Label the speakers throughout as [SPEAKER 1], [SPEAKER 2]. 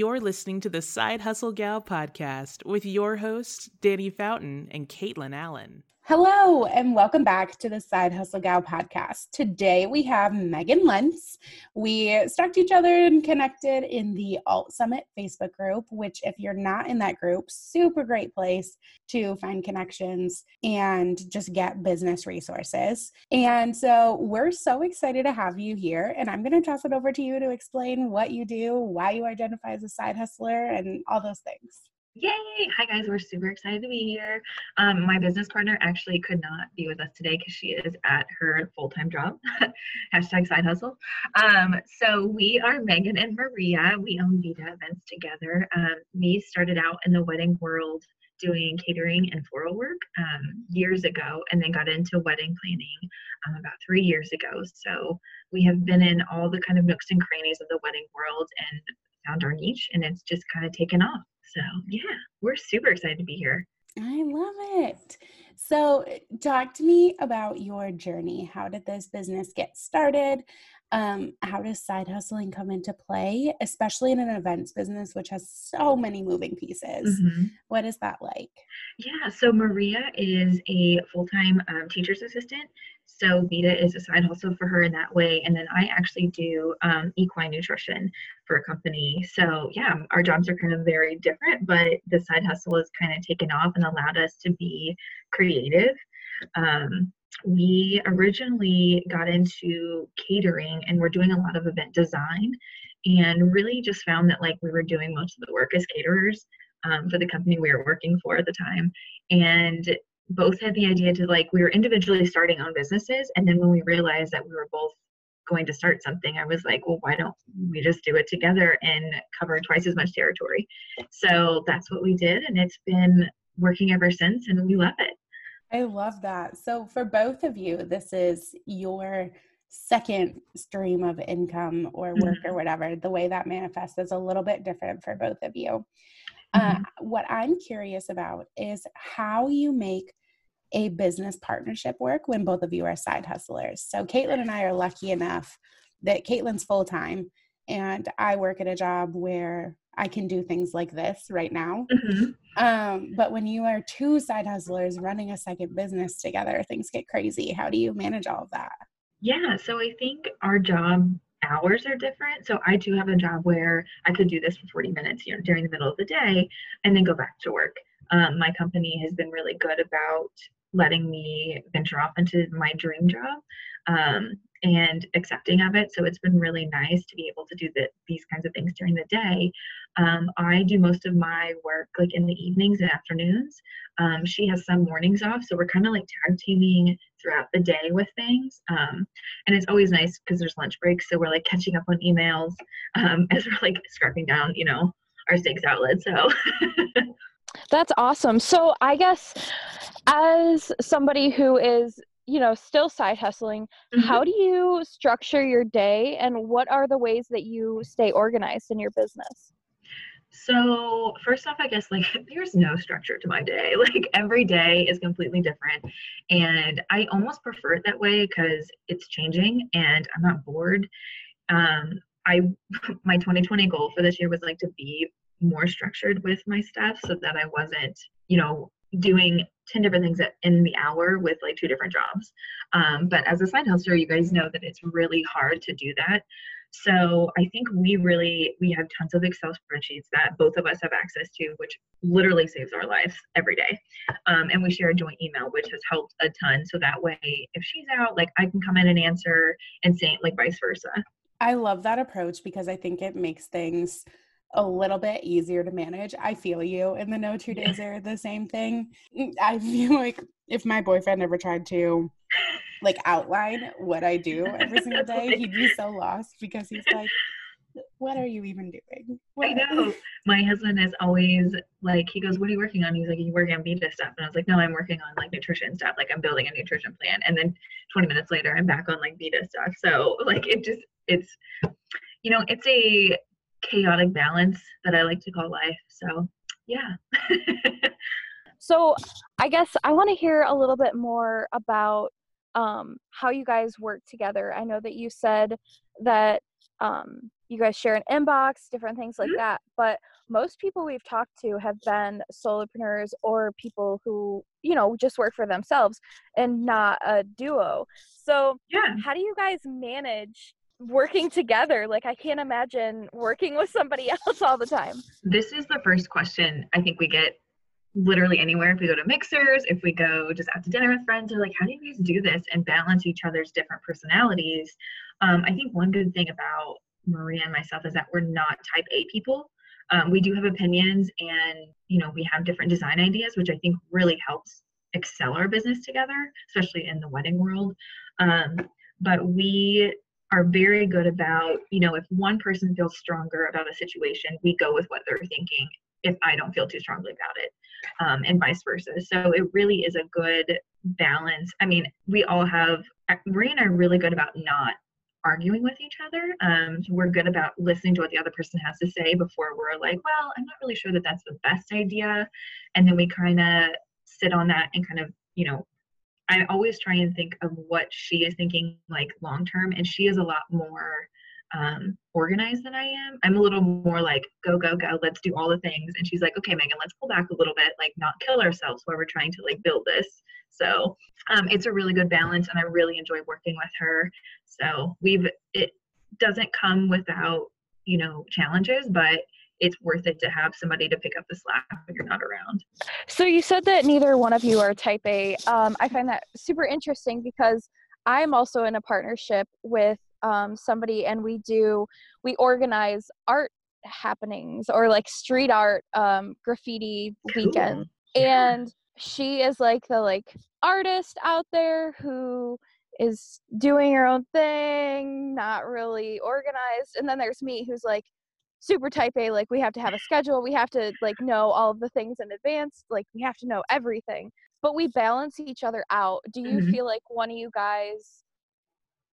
[SPEAKER 1] You're listening to the Side Hustle Gal podcast with your hosts, Dannie Fountain and Caitlyn Allen.
[SPEAKER 2] Hello, and welcome back to the Side Hustle Gal podcast. Today we have Megan Lentz. We stalked each other and connected in the Alt Summit Facebook group, which, if you're not in that group, super great place to find connections and just get business resources. And so we're so excited to have you here. And I'm going to toss it over to you to explain what you do, why you identify as a side hustler, and all those things.
[SPEAKER 3] Yay! Hi guys, we're super excited to be here. Um, my business partner actually could not be with us today because she is at her full-time job. Hashtag side hustle. Um, so we are Megan and Maria. We own Vida Events together. Um, me started out in the wedding world doing catering and floral work um, years ago, and then got into wedding planning um, about three years ago. So we have been in all the kind of nooks and crannies of the wedding world and found our niche, and it's just kind of taken off. So, yeah, we're super excited to be here.
[SPEAKER 2] I love it. So, talk to me about your journey. How did this business get started? Um, how does side hustling come into play, especially in an events business, which has so many moving pieces? Mm-hmm. What is that like?
[SPEAKER 3] Yeah, so Maria is a full time um, teacher's assistant. So Vida is a side hustle for her in that way. And then I actually do um, equine nutrition for a company. So yeah, our jobs are kind of very different, but the side hustle has kind of taken off and allowed us to be creative. Um, we originally got into catering and we're doing a lot of event design and really just found that like we were doing most of the work as caterers um, for the company we were working for at the time and both had the idea to like we were individually starting own businesses and then when we realized that we were both going to start something i was like well why don't we just do it together and cover twice as much territory? So that's what we did and it's been working ever since and we love it.
[SPEAKER 2] I love that. So for both of you this is your second stream of income or work mm-hmm. or whatever. The way that manifests is a little bit different for both of you. Mm-hmm. uh, what i'm curious about is how you make a business partnership work when both of you are side hustlers. So Caitlyn and I are lucky enough that Caitlyn's full time and I work at a job where I can do things like this right now. Mm-hmm. Um, but when you are two side hustlers running a second business together, things get crazy. How do you manage all of that?
[SPEAKER 3] Yeah, so I think our job hours are different. So I do have a job where I could do this for 40 minutes, you know, during the middle of the day and then go back to work. Um, my company has been really good about letting me venture off into my dream job um, and accepting of it. So it's been really nice to be able to do the, these kinds of things during the day. Um, I do most of my work like in the evenings and afternoons. Um, she has some mornings off, so we're kind of like tag teaming throughout the day with things. Um, and it's always nice because there's lunch breaks, so we're like catching up on emails um, as we're like scrapping down, you know, our steak salad. So.
[SPEAKER 4] That's awesome. So I guess as somebody who is you know still side hustling mm-hmm. how do you structure your day and what are the ways that you stay organized in your business?
[SPEAKER 3] So first off i guess like there's no structure to my day. Like every day is completely different and i almost prefer it that way because it's changing and i'm not bored. Um i my 2020 goal for this year was like to be more structured with my stuff so that i wasn't you know doing 10 different things in the hour with like two different jobs. Um, but as a side hustler, you guys know that it's really hard to do that. So I think we really we have tons of Excel spreadsheets that both of us have access to, which literally saves our lives every day. Um, and we share a joint email, which has helped a ton. So that way, if she's out, like I can come in and answer, and say like vice versa.
[SPEAKER 2] I love that approach because I think it makes things a little bit easier to manage. I feel you. And the no two days are the same thing. Mm, I feel like if my boyfriend ever tried to like outline what I do every single day, he'd be so lost because he's like, what are you even doing? What?
[SPEAKER 3] I know. My husband is always like, he goes, What are you working on? He's like, You working on Vida stuff? And I was like, No, I'm working on like nutrition stuff. Like, I'm building a nutrition plan. And then 20 minutes later, I'm back on like Vida stuff. So, like, it just, it's, you know, it's a chaotic balance that I like to call life. So, yeah.
[SPEAKER 4] so, I guess I want to hear a little bit more about um, how you guys work together. I know that you said that um, you guys share an inbox, different things like
[SPEAKER 3] Mhm.
[SPEAKER 4] that. But most people we've talked to have been solopreneurs or people who, you know, just work for themselves and not a duo. So,
[SPEAKER 3] Yeah.
[SPEAKER 4] how do you guys manage working together? Like, I can't imagine working with somebody else all the time.
[SPEAKER 3] This is the first question I think we get literally anywhere. If we go to mixers, if we go just out to dinner with friends, they're like, how do you guys do this and balance each other's different personalities? Um, I think one good thing about Maria and myself is that we're not type A people. Um, we do have opinions and, you know, we have different design ideas, which I think really helps excel our business together, especially in the wedding world. Um, but we are very good about, you know, if one person feels stronger about a situation, we go with what they're thinking if I don't feel too strongly about it, um, and vice versa. So it really is a good balance. I mean, we all have, Maria and I are really good about not arguing with each other. Um, we're good about listening to what the other person has to say before we're like, well, I'm not really sure that that's the best idea. And then we kind of sit on that and kind of, you know, I always try and think of what she is thinking like long term, and she is a lot more um, organized than I am. I'm a little more like go go go, let's do all the things, and she's like, okay, Megan, let's pull back a little bit, like not kill ourselves while we're trying to like build this. So um, it's a really good balance, and I really enjoy working with her. So we've it doesn't come without you know challenges, but it's worth it to have somebody to pick up the slack when you're not around.
[SPEAKER 4] So you said that neither one of you are type A. Um, I find that super interesting because I'm also in a partnership with um, somebody, and we do we organize art happenings or like street art um, graffiti weekend, and she is like the like artist out there who is doing her own thing, not really organized, and then there's me who's like super type A, like we have to have a schedule, we have to like know all of the things in advance, like we have to know everything. But we balance each other out. Do you
[SPEAKER 3] Mhm.
[SPEAKER 4] feel like one of you guys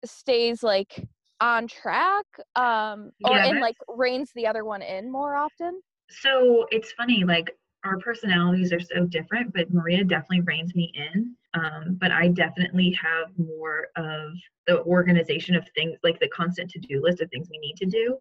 [SPEAKER 4] stays like on track um or
[SPEAKER 3] Yeah,
[SPEAKER 4] and like reins the other one in more often?
[SPEAKER 3] So it's funny, like our personalities are so different, but Maria definitely reins me in. Um, but I definitely have more of the organization of things, like the constant to do list of things we need to do.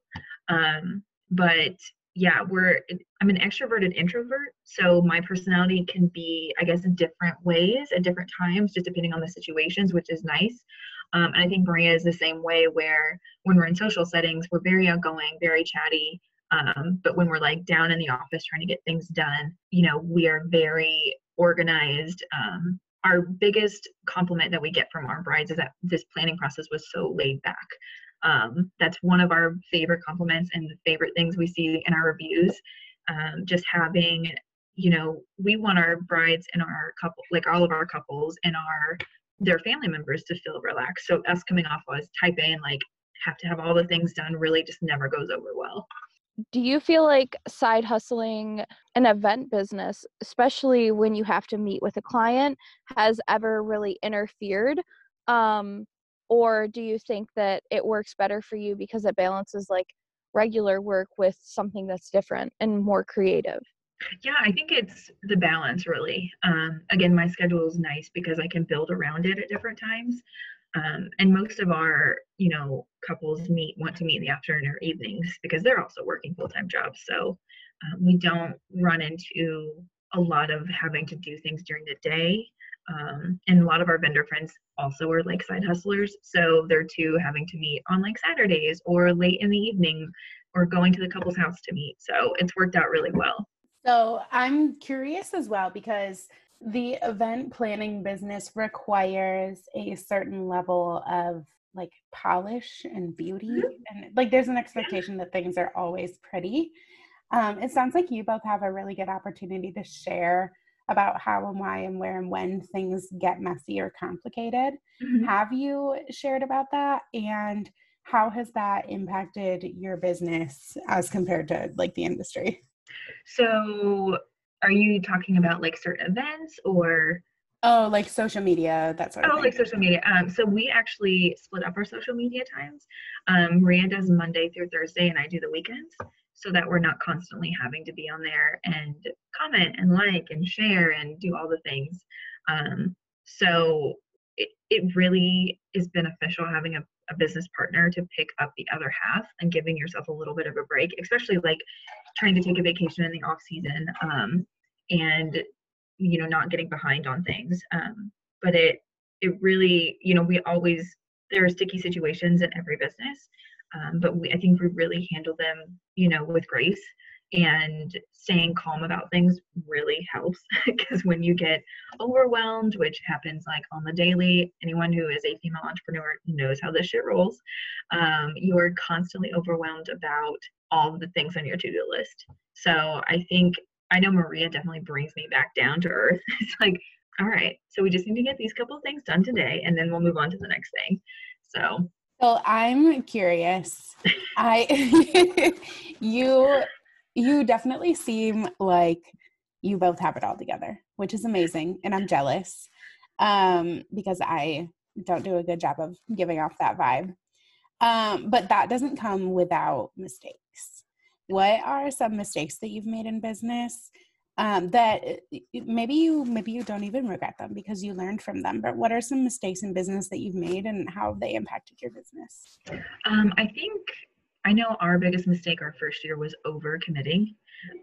[SPEAKER 3] Um, but yeah, we're, I'm an extroverted introvert. So my personality can be, I guess, in different ways at different times, just depending on the situations, which is nice. Um, and I think Maria is the same way where when we're in social settings, we're very outgoing, very chatty. Um, but when we're like down in the office trying to get things done, you know, we are very organized. Um, our biggest compliment that we get from our brides is that this planning process was so laid back. Um, that's one of our favorite compliments and favorite things we see in our reviews. Um, just having, you know, we want our brides and our couple, like all of our couples and our their family members to feel relaxed. So us coming off as type A and like have to have all the things done really just never goes over well.
[SPEAKER 4] Do you feel like side hustling an event business, especially when you have to meet with a client, has ever really interfered? Um, or do you think that it works better for you because it balances like regular work with something that's different and more creative?
[SPEAKER 3] Yeah, I think it's the balance really. Um, again, my schedule is nice because I can build around it at different times. Um, and most of our, you know, couples meet want to meet in the afternoon or evenings because they're also working full time jobs. So um, we don't run into a lot of having to do things during the day. Um, and a lot of our vendor friends also are like side hustlers. So they're too having to meet on like Saturdays or late in the evening or going to the couple's house to meet. So it's worked out really well.
[SPEAKER 2] So I'm curious as well because the event planning business requires a certain level of like polish and beauty and like there's an expectation that things are always pretty um, it sounds like you both have a really good opportunity to share about how and why and where and when things get messy or complicated
[SPEAKER 3] Mhm.
[SPEAKER 2] have you shared about that and how has that impacted your business as compared to like the industry
[SPEAKER 3] So, are you talking about like certain events or
[SPEAKER 2] oh like social media that sort of
[SPEAKER 3] oh,
[SPEAKER 2] thing
[SPEAKER 3] like social media? Um, so we actually split up our social media times. Um, Maria does Monday through Thursday, and I do the weekends, so that we're not constantly having to be on there and comment and like and share and do all the things. Um, so it, it really is beneficial having a, a business partner to pick up the other half and giving yourself a little bit of a break, especially like trying to take a vacation in the off season um, and you know not getting behind on things. Um, but it it really you know we always there are sticky situations in every business, um, but we I think we really handle them you know with grace and staying calm about things really helps because when you get overwhelmed which happens like on the daily anyone who is a female entrepreneur knows how this shit rolls um, you're constantly overwhelmed about all the things on your to-do list. So i think i know maria definitely brings me back down to earth. It's like all right so we just need to get these couple things done today and then we'll move on to the next thing. So
[SPEAKER 2] so I'm curious. I you you definitely seem like you both have it all together, which is amazing. And I'm jealous um, because I don't do a good job of giving off that vibe. Um, but that doesn't come without mistakes. What are some mistakes that you've made in business um, that uh, maybe you maybe you don't even regret them because you learned from them? But what are some mistakes in business that you've made and how have they impacted your business?
[SPEAKER 3] Um, I think I know our biggest mistake our first year was over committing.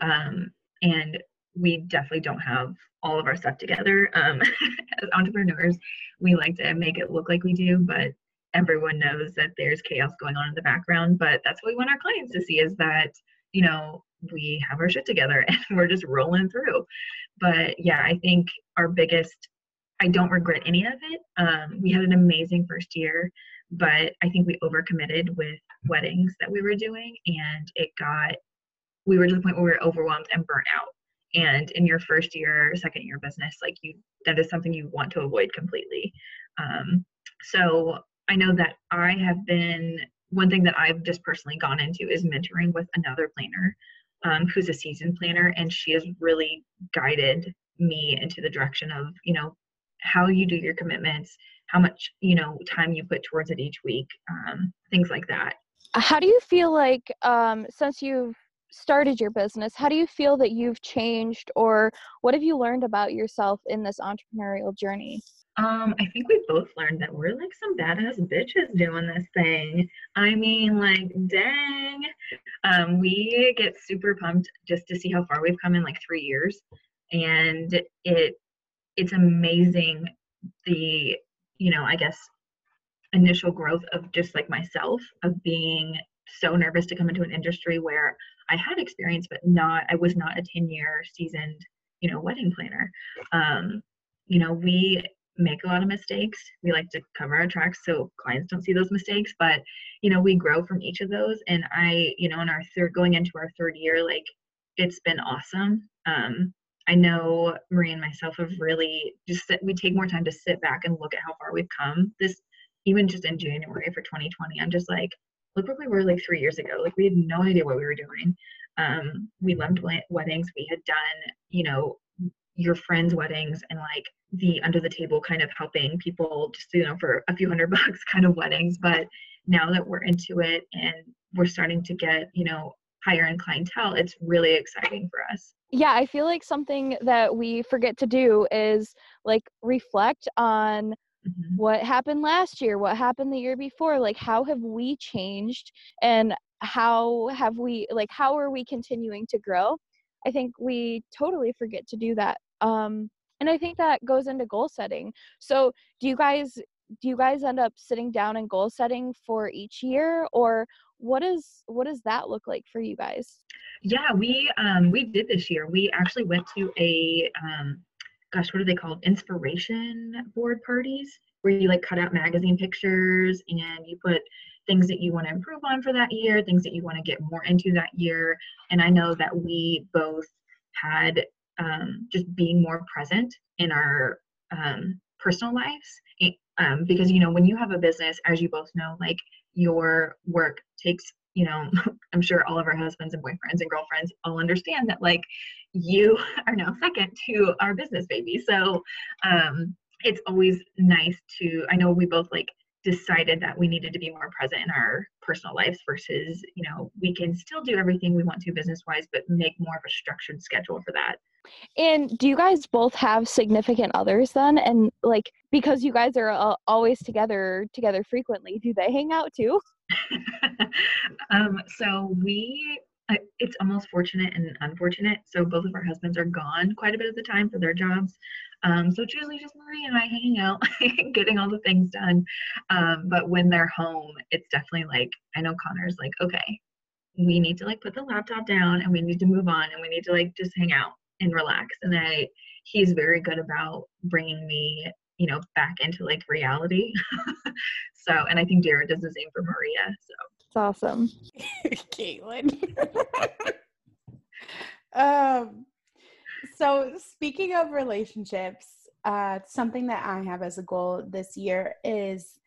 [SPEAKER 3] Um, and we definitely don't have all of our stuff together. Um, as entrepreneurs, we like to make it look like we do, but everyone knows that there's chaos going on in the background. But that's what we want our clients to see is that, you know, we have our shit together and we're just rolling through. But yeah, I think our biggest, I don't regret any of it. Um, we had an amazing first year but I think we overcommitted with weddings that we were doing, and it got we were to the point where we were overwhelmed and burnt out. And in your first year, second year business, like you, that is something you want to avoid completely. Um, so I know that I have been one thing that I've just personally gone into is mentoring with another planner um, who's a season planner, and she has really guided me into the direction of you know how you do your commitments how much you know time you put towards it each week um, things like that.
[SPEAKER 4] How do you feel like um, since you've started your business how do you feel that you've changed or what have you learned about yourself in this entrepreneurial journey
[SPEAKER 3] um, I think we both learned that we're like some badass bitches doing this thing. I mean, like, dang. Um, we get super pumped just to see how far we've come in like three years. And it it's amazing the you know, I guess initial growth of just like myself of being so nervous to come into an industry where I had experience, but not, I was not a 10 year seasoned, you know, wedding planner. Um, you know, we make a lot of mistakes. We like to cover our tracks so clients don't see those mistakes, but, you know, we grow from each of those. And I, you know, in our third, going into our third year, like it's been awesome. Um, I know Marie and myself have really just sit, we take more time to sit back and look at how far we've come. This even just in January for 2020, I'm just like, look where we were like three years ago. Like we had no idea what we were doing. Um, we loved weddings. We had done, you know, your friends' weddings and like the under the table kind of helping people just you know for a few hundred bucks kind of weddings. But now that we're into it and we're starting to get, you know, higher end clientele, it's really exciting for us.
[SPEAKER 4] Yeah, I feel like something that we forget to do is like reflect on mm-hmm. what happened last year, what happened the year before, like how have we changed and how have we like how are we continuing to grow? I think we totally forget to do that. Um and I think that goes into goal setting. So, do you guys do you guys end up sitting down and goal setting for each year? Or what is what does that look like for you guys?
[SPEAKER 3] Yeah we um we did this year. We actually went to a um gosh what are they called? Inspiration board parties where you like cut out magazine pictures and you put things that you want to improve on for that year things that you want to get more into that year. And i know that we both had um, just being more present in our um, personal lives. Um, because you know when you have a business as you both know like your work takes you know i'm sure all of our husbands and boyfriends and girlfriends all understand that like you are now second to our business baby. So um it's always nice to i know we both like decided that we needed to be more present in our personal lives versus you know we can still do everything we want to business wise but make more of a structured schedule for that.
[SPEAKER 4] And do you guys both have significant others then? And like because you guys are uh, always together together frequently do they hang out too?
[SPEAKER 3] Um so we it's almost fortunate and unfortunate. So both of our husbands are gone quite a bit of the time for their jobs. Um, so it's usually just Marie and I hanging out, getting all the things done. Um, but when they're home, it's definitely like I know Connor's like, okay, we need to like put the laptop down and we need to move on and we need to like just hang out and relax. And I, he's very good about bringing me, you know, back into like reality. so, and I think Jared does the same for Maria. So
[SPEAKER 4] it's awesome,
[SPEAKER 2] Caitlyn. um so speaking of relationships, uh, something that I have as a goal this year is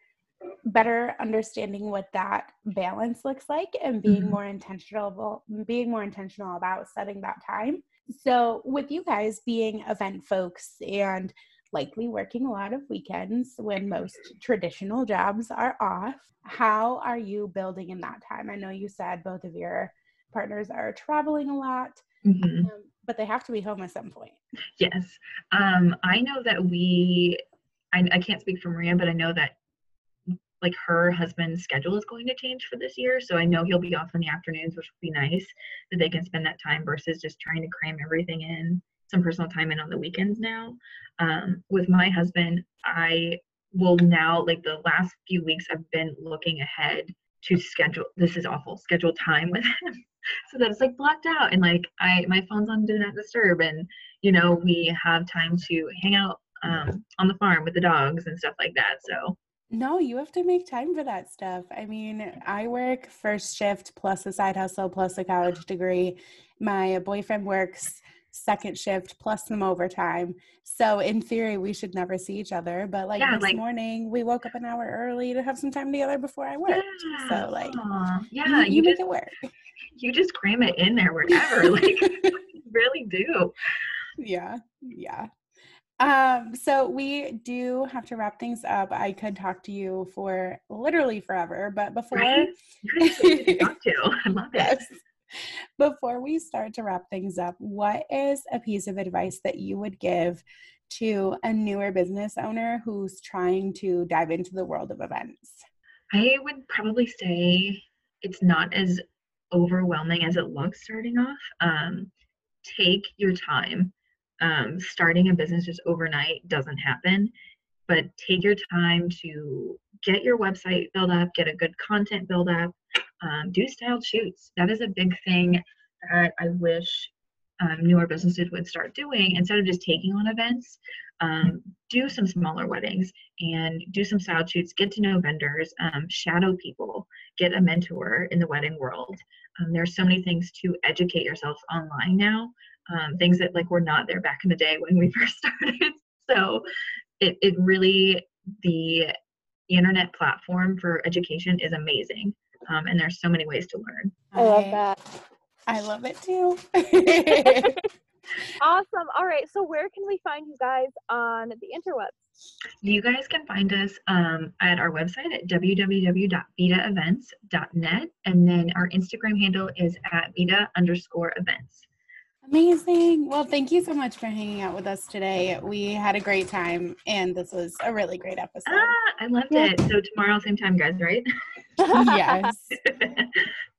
[SPEAKER 2] better understanding what that balance looks like and being mm-hmm. more intentional being more intentional about setting that time so with you guys being event folks and likely working a lot of weekends when most traditional jobs are off how are you building in that time i know you said both of your partners are traveling a lot mm-hmm. um, but they have to be home at some point.
[SPEAKER 3] Yes. Um, I know that we, I, I can't speak for Maria, but I know that like her husband's schedule is going to change for this year. So I know he'll be off in the afternoons, which would be nice that they can spend that time versus just trying to cram everything in, some personal time in on the weekends now. Um, with my husband, I will now, like the last few weeks, I've been looking ahead to schedule, this is awful, schedule time with him so that it's like blocked out and like I my phone's on do not disturb and you know we have time to hang out um, on the farm with the dogs and stuff like that. So
[SPEAKER 2] no, you have to make time for that stuff. I mean, I work first shift plus a side hustle plus a college degree. My boyfriend works second shift plus some overtime. So in theory, we should never see each other. But like yeah, this like, morning, we woke up an hour early to have some time together before I worked. Yeah, so like,
[SPEAKER 3] yeah,
[SPEAKER 2] you, you, you make just, it work
[SPEAKER 3] you just cram it in there wherever. like really do.
[SPEAKER 2] Yeah. Yeah. Um, so we do have to wrap things up. I could talk to you for literally forever, but before right?
[SPEAKER 3] I love it.
[SPEAKER 2] Before we start to wrap things up, what is a piece of advice that you would give to a newer business owner who's trying to dive into the world of events?
[SPEAKER 3] I would probably say it's not as overwhelming as it looks starting off. Um, take your time. Um, starting a business just overnight doesn't happen, but take your time to get your website built up, get a good content build up, um, do styled shoots. That is a big thing that I wish um, newer businesses would start doing instead of just taking on events. Um, do some smaller weddings and do some style shoots. Get to know vendors, um, shadow people, get a mentor in the wedding world. Um, there's so many things to educate yourself online now, um, things that like were not there back in the day when we first started. So it, it really, the internet platform for education is amazing. Um, and there's so many ways to learn.
[SPEAKER 4] I love that.
[SPEAKER 2] I love it too.
[SPEAKER 4] awesome. All right. So where can we find you guys on the interwebs?
[SPEAKER 3] You guys can find us um, at our website at www.vidaevents.net. And then our Instagram handle is at vida underscore events.
[SPEAKER 2] Amazing. Well, thank you so much for hanging out with us today. We had a great time, and this was a really great episode.
[SPEAKER 3] Ah, I loved yeah. it. So, tomorrow, same time, guys, right?
[SPEAKER 2] yes.